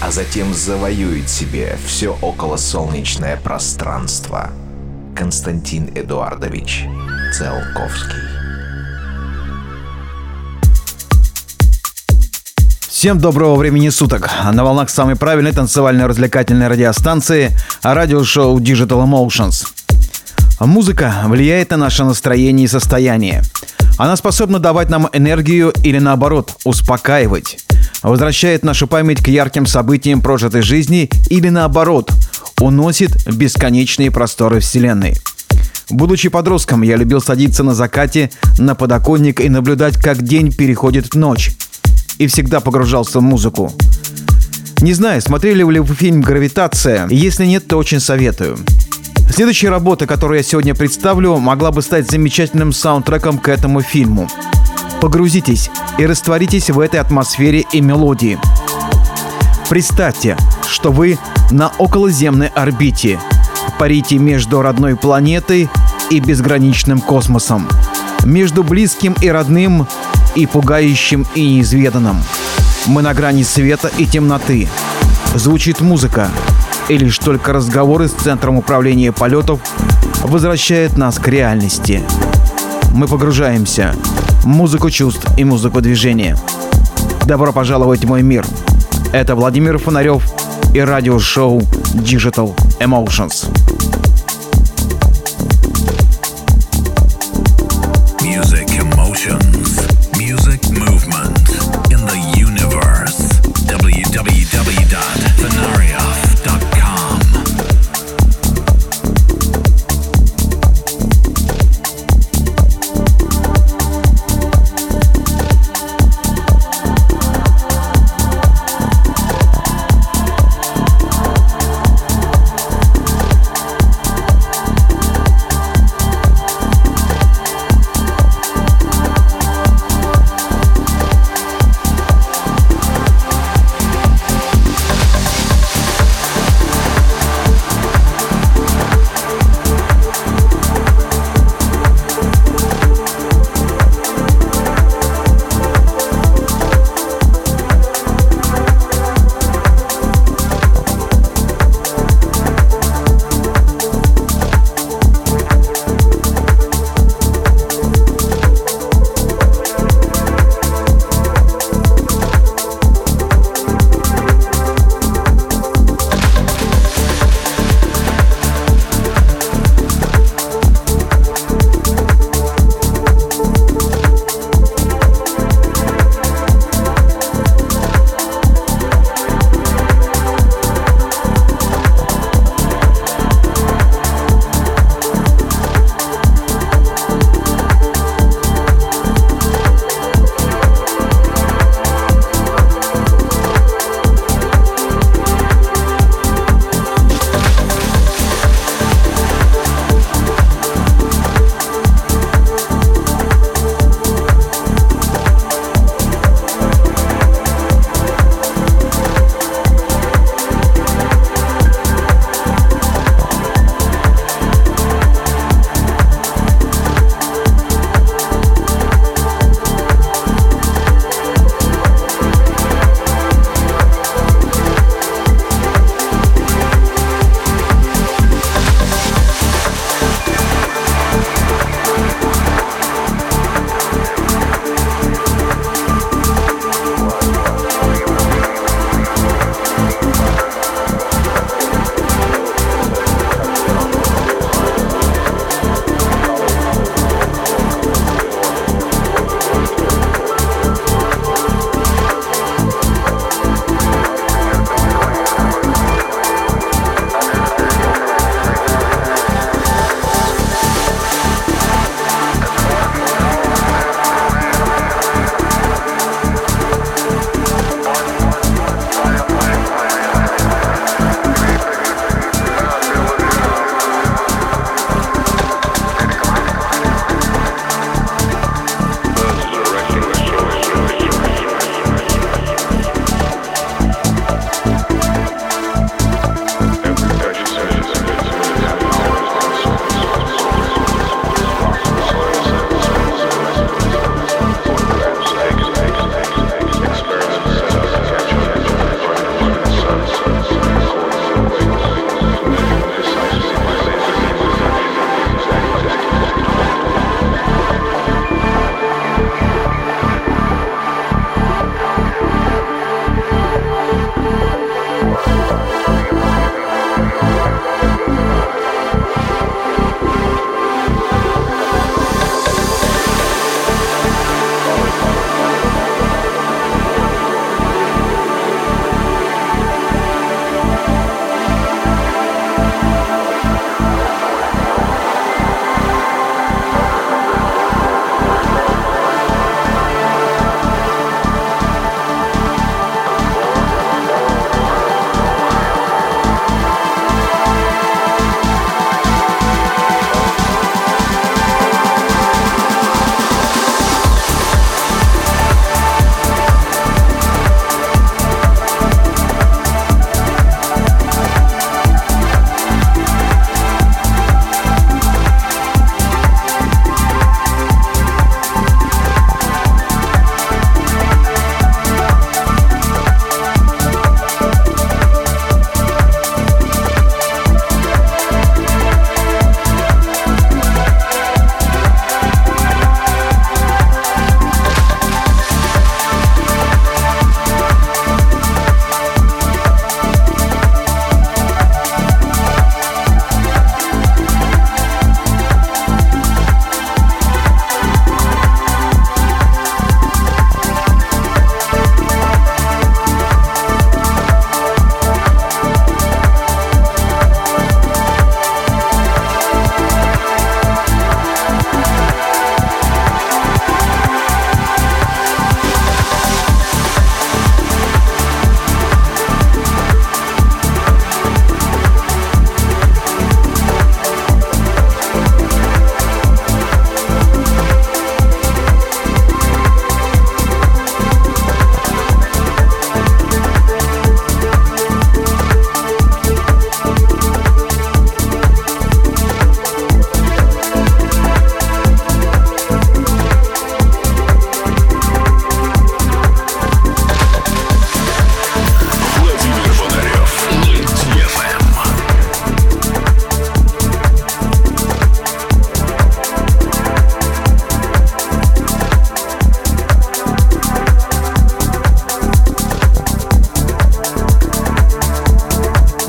а затем завоюет себе все околосолнечное пространство. Константин Эдуардович Целковский. Всем доброго времени суток. На волнах самой правильной танцевальной развлекательной радиостанции радиошоу Digital Emotions. Музыка влияет на наше настроение и состояние. Она способна давать нам энергию или наоборот, успокаивать. Возвращает нашу память к ярким событиям прожитой жизни или наоборот, уносит в бесконечные просторы Вселенной. Будучи подростком, я любил садиться на закате на подоконник и наблюдать, как день переходит в ночь. И всегда погружался в музыку. Не знаю, смотрели ли вы фильм «Гравитация». Если нет, то очень советую. Следующая работа, которую я сегодня представлю, могла бы стать замечательным саундтреком к этому фильму. Погрузитесь и растворитесь в этой атмосфере и мелодии. Представьте, что вы на околоземной орбите, парите между родной планетой и безграничным космосом, между близким и родным и пугающим и неизведанным. Мы на грани света и темноты. Звучит музыка, и лишь только разговоры с Центром управления полетов возвращают нас к реальности. Мы погружаемся музыку чувств и музыку движения. Добро пожаловать в мой мир. Это Владимир Фонарев и радиошоу Digital Emotions.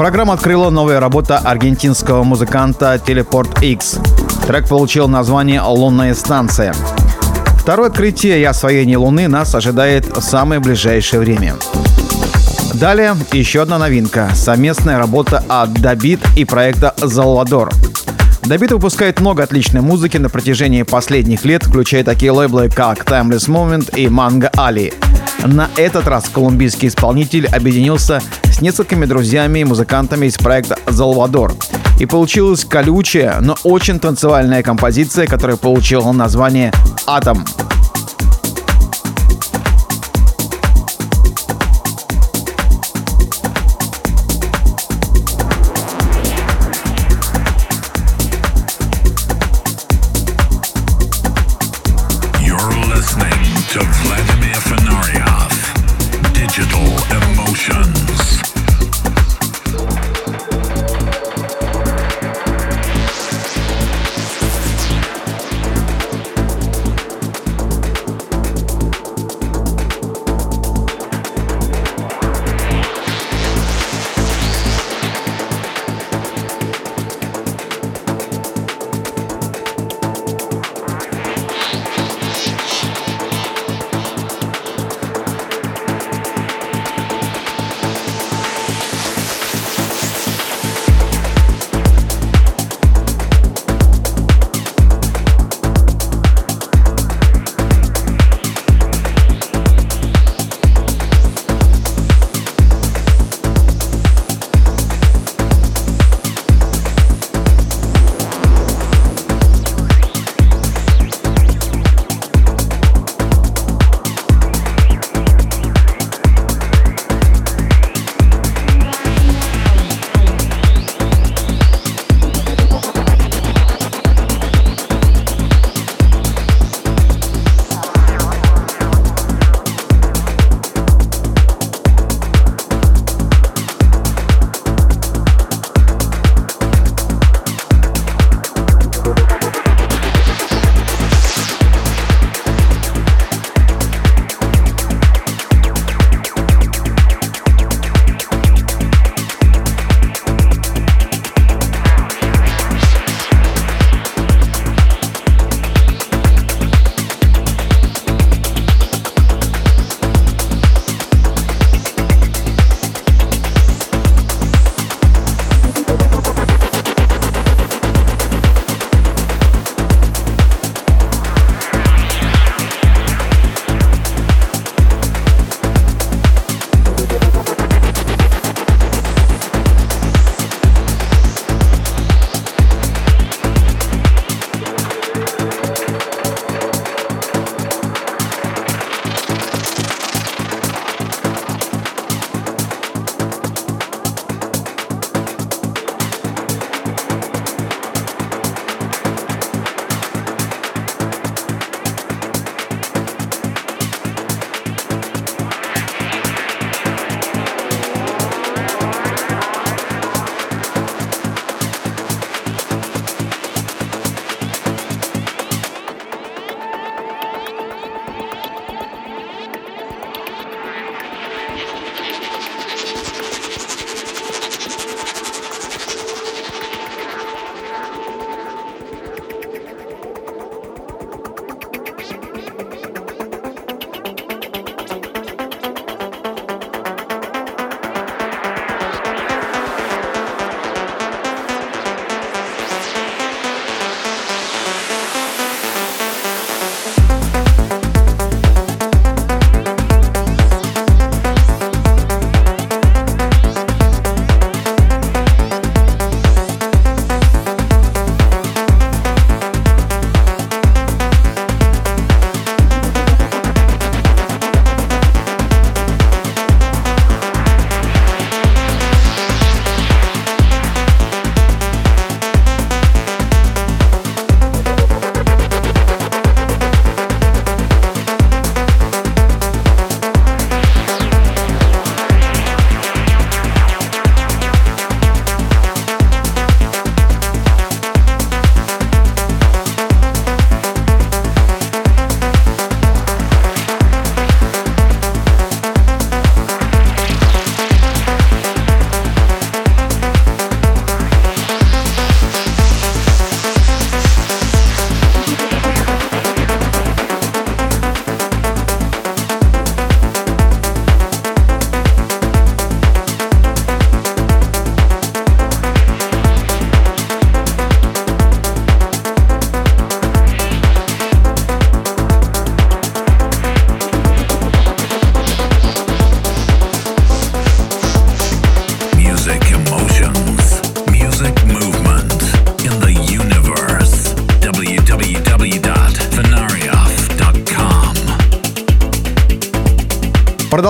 Программа открыла новая работа аргентинского музыканта Teleport X. Трек получил название «Лунная станция». Второе открытие и освоение Луны нас ожидает в самое ближайшее время. Далее еще одна новинка – совместная работа от Dabit и проекта «Залвадор». Dabit выпускает много отличной музыки на протяжении последних лет, включая такие лейблы, как Timeless Moment и Manga Ali. На этот раз колумбийский исполнитель объединился с несколькими друзьями и музыкантами из проекта «Залвадор». И получилась колючая, но очень танцевальная композиция, которая получила название «Атом».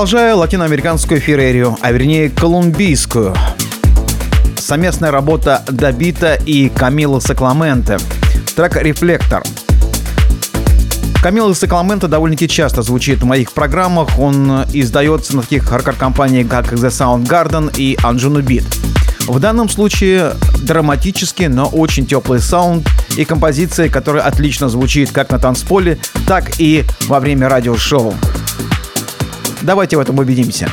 Продолжаю латиноамериканскую ферерию, а вернее колумбийскую. Совместная работа Добита и Камила Сакламенте. Трек «Рефлектор». Камила Сакламенто довольно-таки часто звучит в моих программах. Он издается на таких хардкор-компаниях, как The Soundgarden и Anjuna Beat. В данном случае драматический, но очень теплый саунд и композиция, которая отлично звучит как на танцполе, так и во время радиошоу. Давайте в этом убедимся.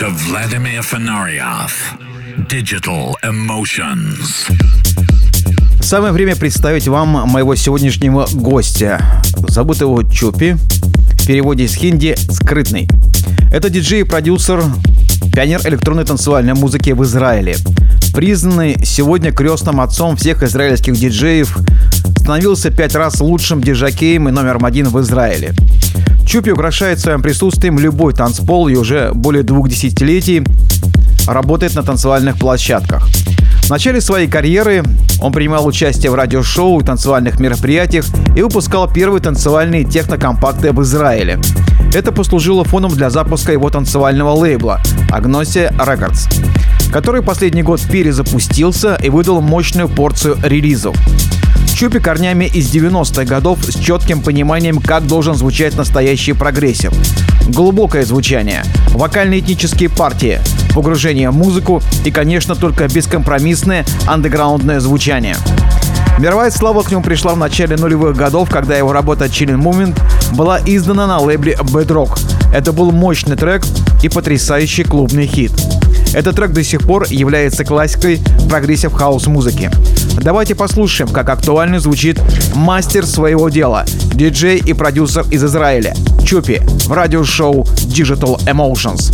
Vladimir Fenarioff. Digital Emotions. Самое время представить вам моего сегодняшнего гостя. Зовут его Чупи. В переводе с хинди «скрытный». Это диджей и продюсер, пионер электронной танцевальной музыки в Израиле. Признанный сегодня крестным отцом всех израильских диджеев, становился пять раз лучшим диджакеем и номером один в Израиле. Чупи украшает своим присутствием любой танцпол и уже более двух десятилетий работает на танцевальных площадках. В начале своей карьеры он принимал участие в радиошоу и танцевальных мероприятиях и выпускал первые танцевальные технокомпакты об Израиле. Это послужило фоном для запуска его танцевального лейбла Agnosia Records, который последний год перезапустился и выдал мощную порцию релизов. Чупи корнями из 90-х годов с четким пониманием, как должен звучать настоящий progressive. Глубокое звучание, вокальные этнические партии, погружение в музыку и, конечно, только бескомпромиссное андеграундное звучание. Мировая слава к нему пришла в начале нулевых годов, когда его работа Chilling Moments была издана на лейбле Bedrock. Это был мощный трек и потрясающий клубный хит. Этот трек до сих пор является классикой progressive house музыки. Давайте послушаем, как актуально звучит мастер своего дела, диджей и продюсер из Израиля, Чупи, в радиошоу Digital Emotions.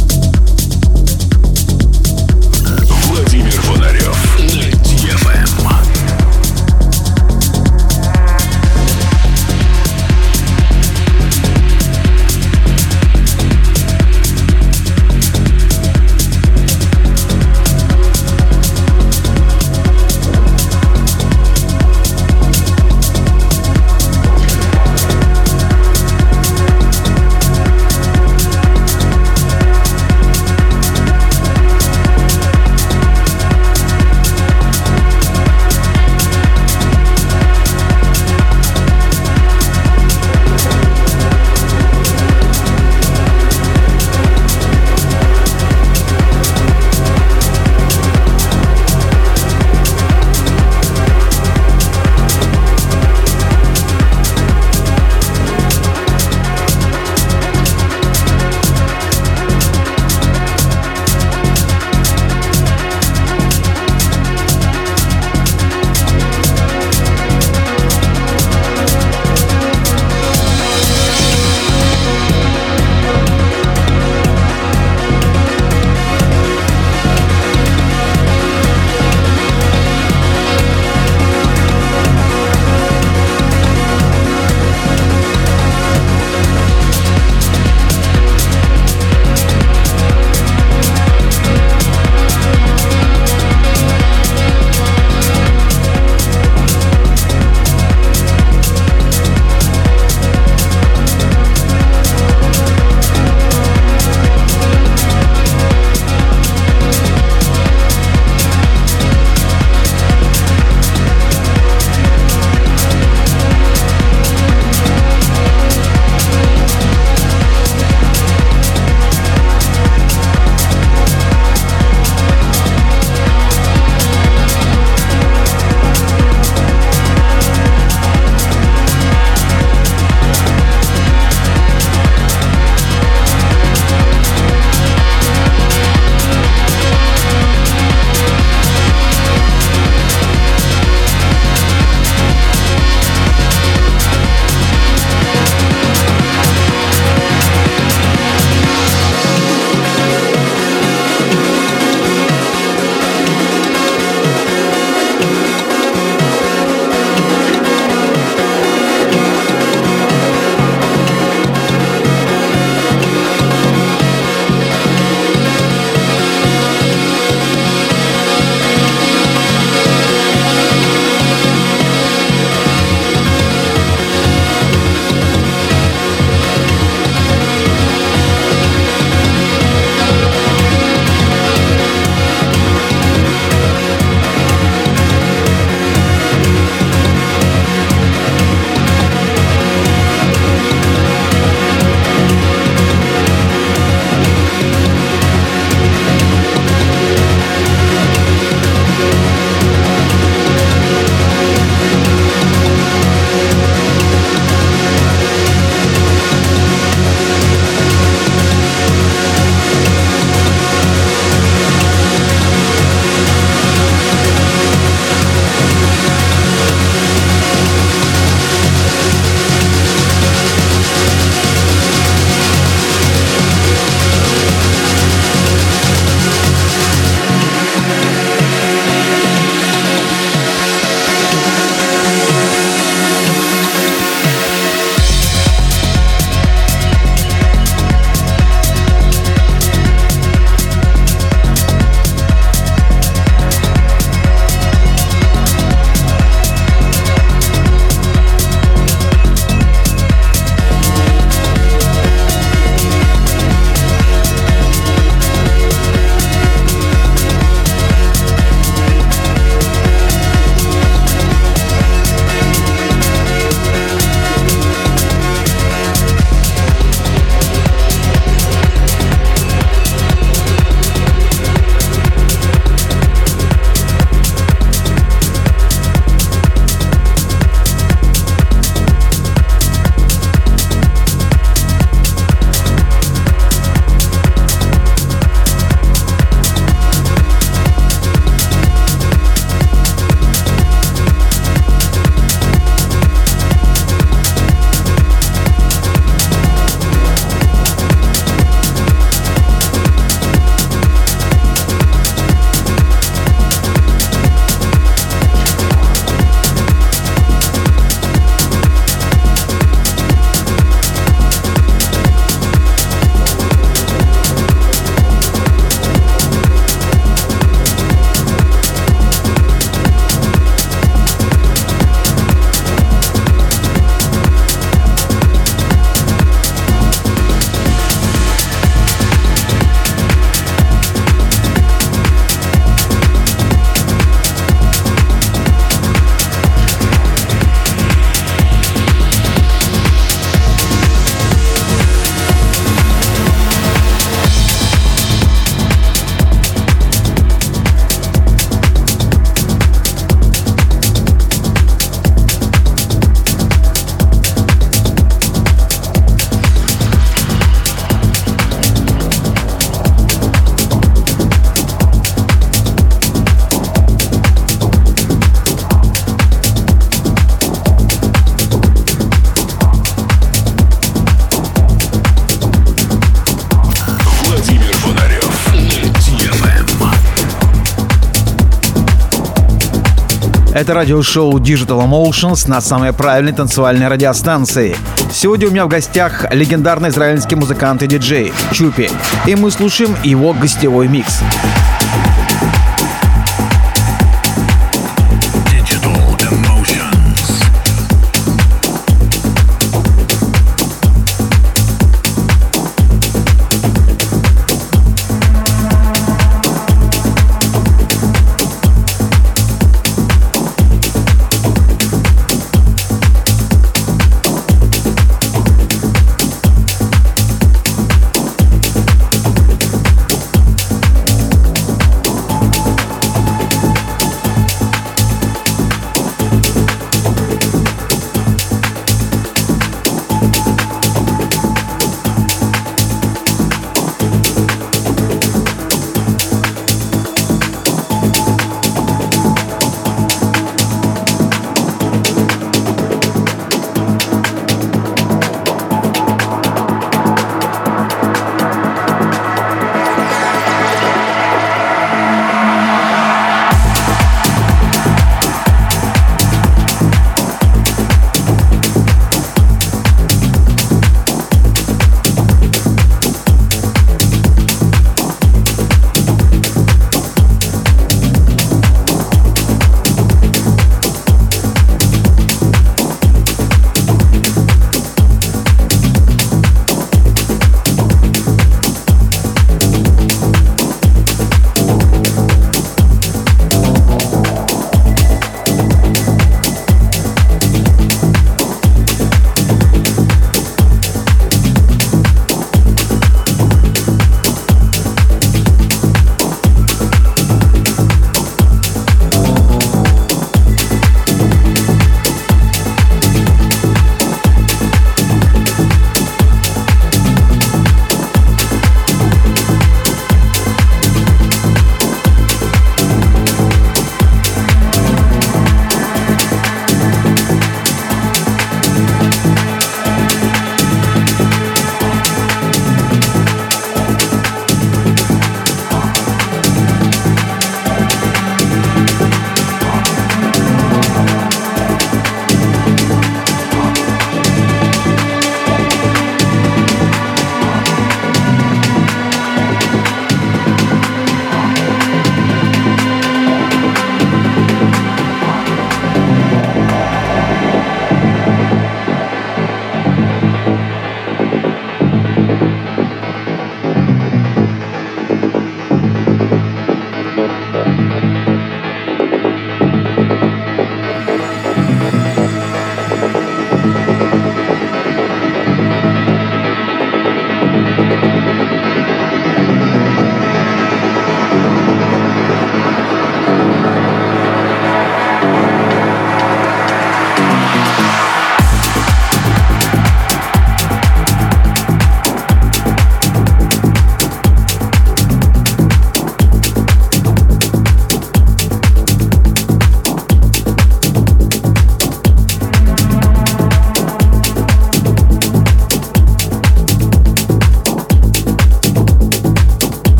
Это радиошоу Digital Emotions на самой правильной танцевальной радиостанции. Сегодня у меня в гостях легендарный израильский музыкант и диджей Чупи. И мы слушаем его гостевой микс.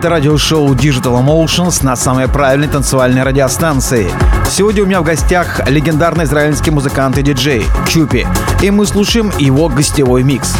Это радиошоу Digital Emotions на самой правильной танцевальной радиостанции. Сегодня у меня в гостях легендарный израильский музыкант и диджей Чупи. И мы слушаем его гостевой микс.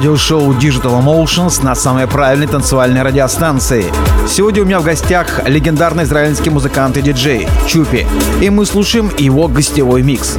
Радиошоу Digital Emotions на самой правильной танцевальной радиостанции. Сегодня у меня в гостях легендарный израильский музыкант и диджей Чупи. И мы слушаем его гостевой микс.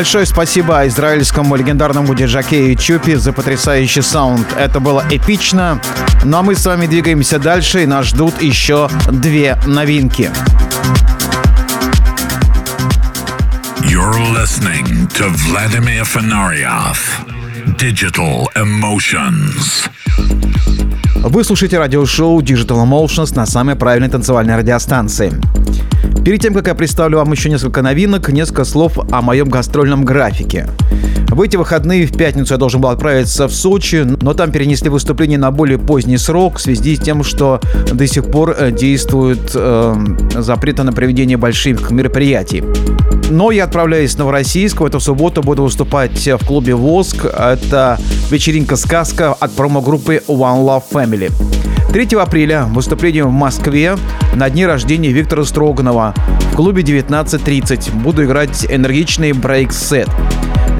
Большое спасибо израильскому легендарному диджакею Чупи за потрясающий саунд. Это было эпично. Ну а мы с вами двигаемся дальше, и нас ждут еще две новинки. You're listening to Vladimir Fenarioff. Digital Emotions. Вы слушаете радиошоу Digital Emotions на самой правильной танцевальной радиостанции. Перед тем, как я представлю вам еще несколько новинок, несколько слов о моем гастрольном графике. В эти выходные в пятницу я должен был отправиться в Сочи, но там перенесли выступление на более поздний срок в связи с тем, что до сих пор э, действует э, запреты на проведение больших мероприятий. Но я отправляюсь в Новороссийск. В эту субботу буду выступать в клубе «Воск». Это вечеринка-сказка от промо-группы One Love Family. 3 апреля выступление в Москве на дне рождения Виктора Строганова в клубе 19.30. Буду играть энергичный брейк-сет.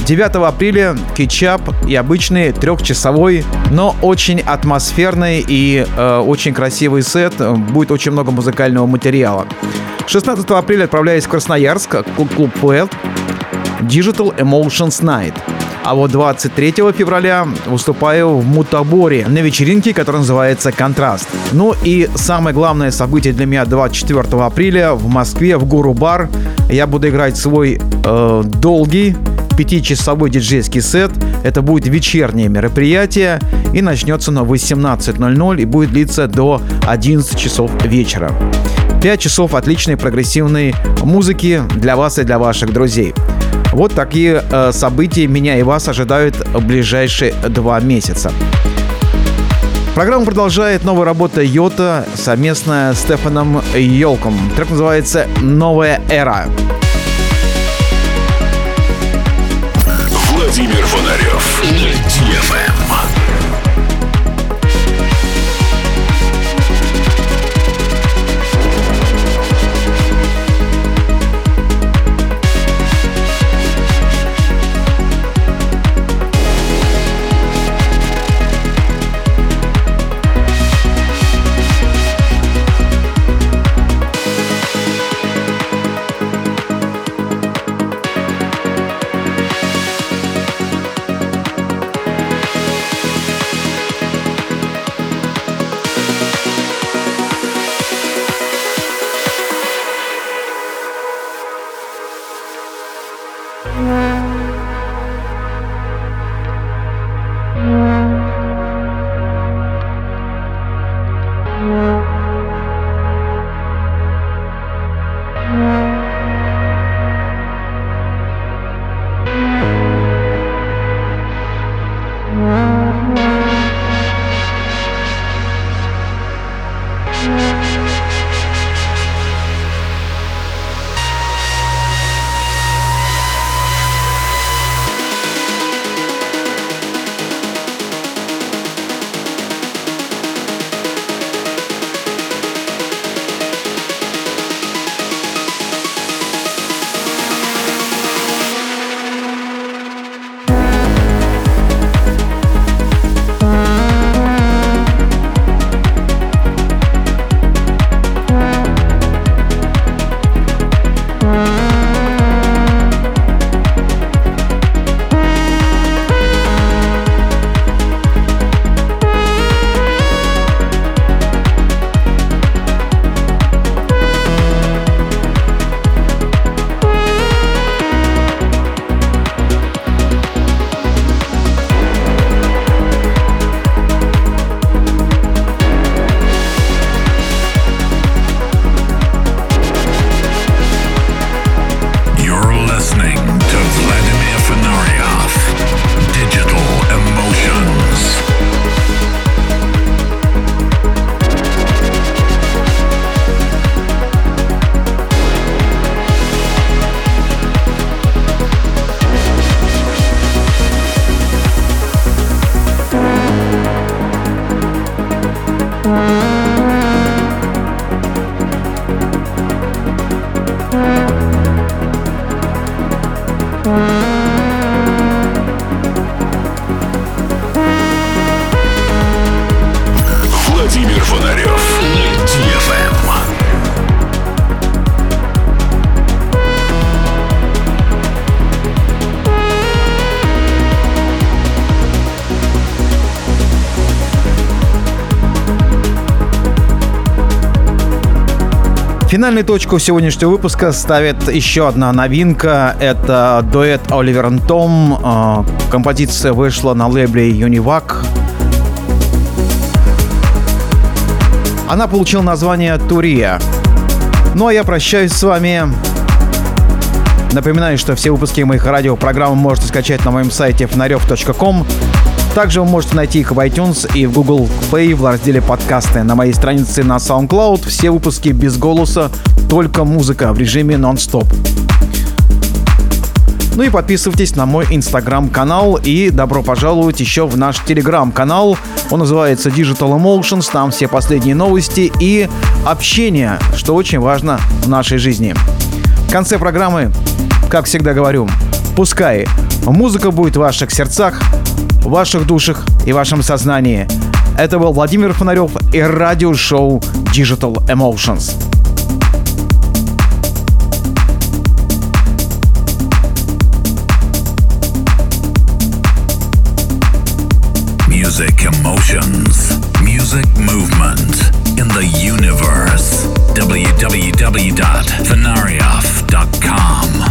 9 апреля кетчап и обычный трехчасовой, но очень атмосферный и э, очень красивый сет. Будет очень много музыкального материала. 16 апреля отправляюсь в Красноярск, клуб Poet, Digital Emotions Night. А вот 23 февраля выступаю в Мутаборе на вечеринке, которая называется «Контраст». Ну и самое главное событие для меня 24 апреля в Москве в Гуру Бар. Я буду играть свой э, долгий пятичасовой диджейский сет. Это будет вечернее мероприятие и начнется на 18.00 и будет длиться до 11 часов вечера. 5 часов отличной прогрессивной музыки для вас и для ваших друзей. Вот такие э, события меня и вас ожидают в ближайшие два месяца. Программу продолжает новая работа Йота совместная с Стефаном Йолком. Трек называется «Новая эра». Владимир Фонарев. DFM. Финальную точку сегодняшнего выпуска ставит еще одна новинка. Это дуэт Оливер Том. А, композиция вышла на лейбле Univac. Она получила название «Турия». Ну а я прощаюсь с вами. Напоминаю, что все выпуски моих радиопрограмм можете скачать на моем сайте fnarев.com. Также вы можете найти их в iTunes и в Google Play в разделе подкасты. На моей странице на SoundCloud все выпуски без голоса, только музыка в режиме нон-стоп. Ну и подписывайтесь на мой инстаграм-канал и добро пожаловать еще в наш телеграм-канал. Он называется Digital Emotions, там все последние новости и общение, что очень важно в нашей жизни. В конце программы, как всегда говорю, пускай музыка будет в ваших сердцах, в ваших душах и вашем сознании. Это был Владимир Фонарев и радиошоу Digital Emotions. Music emotions, music movement in the universe. www.venarioff.com.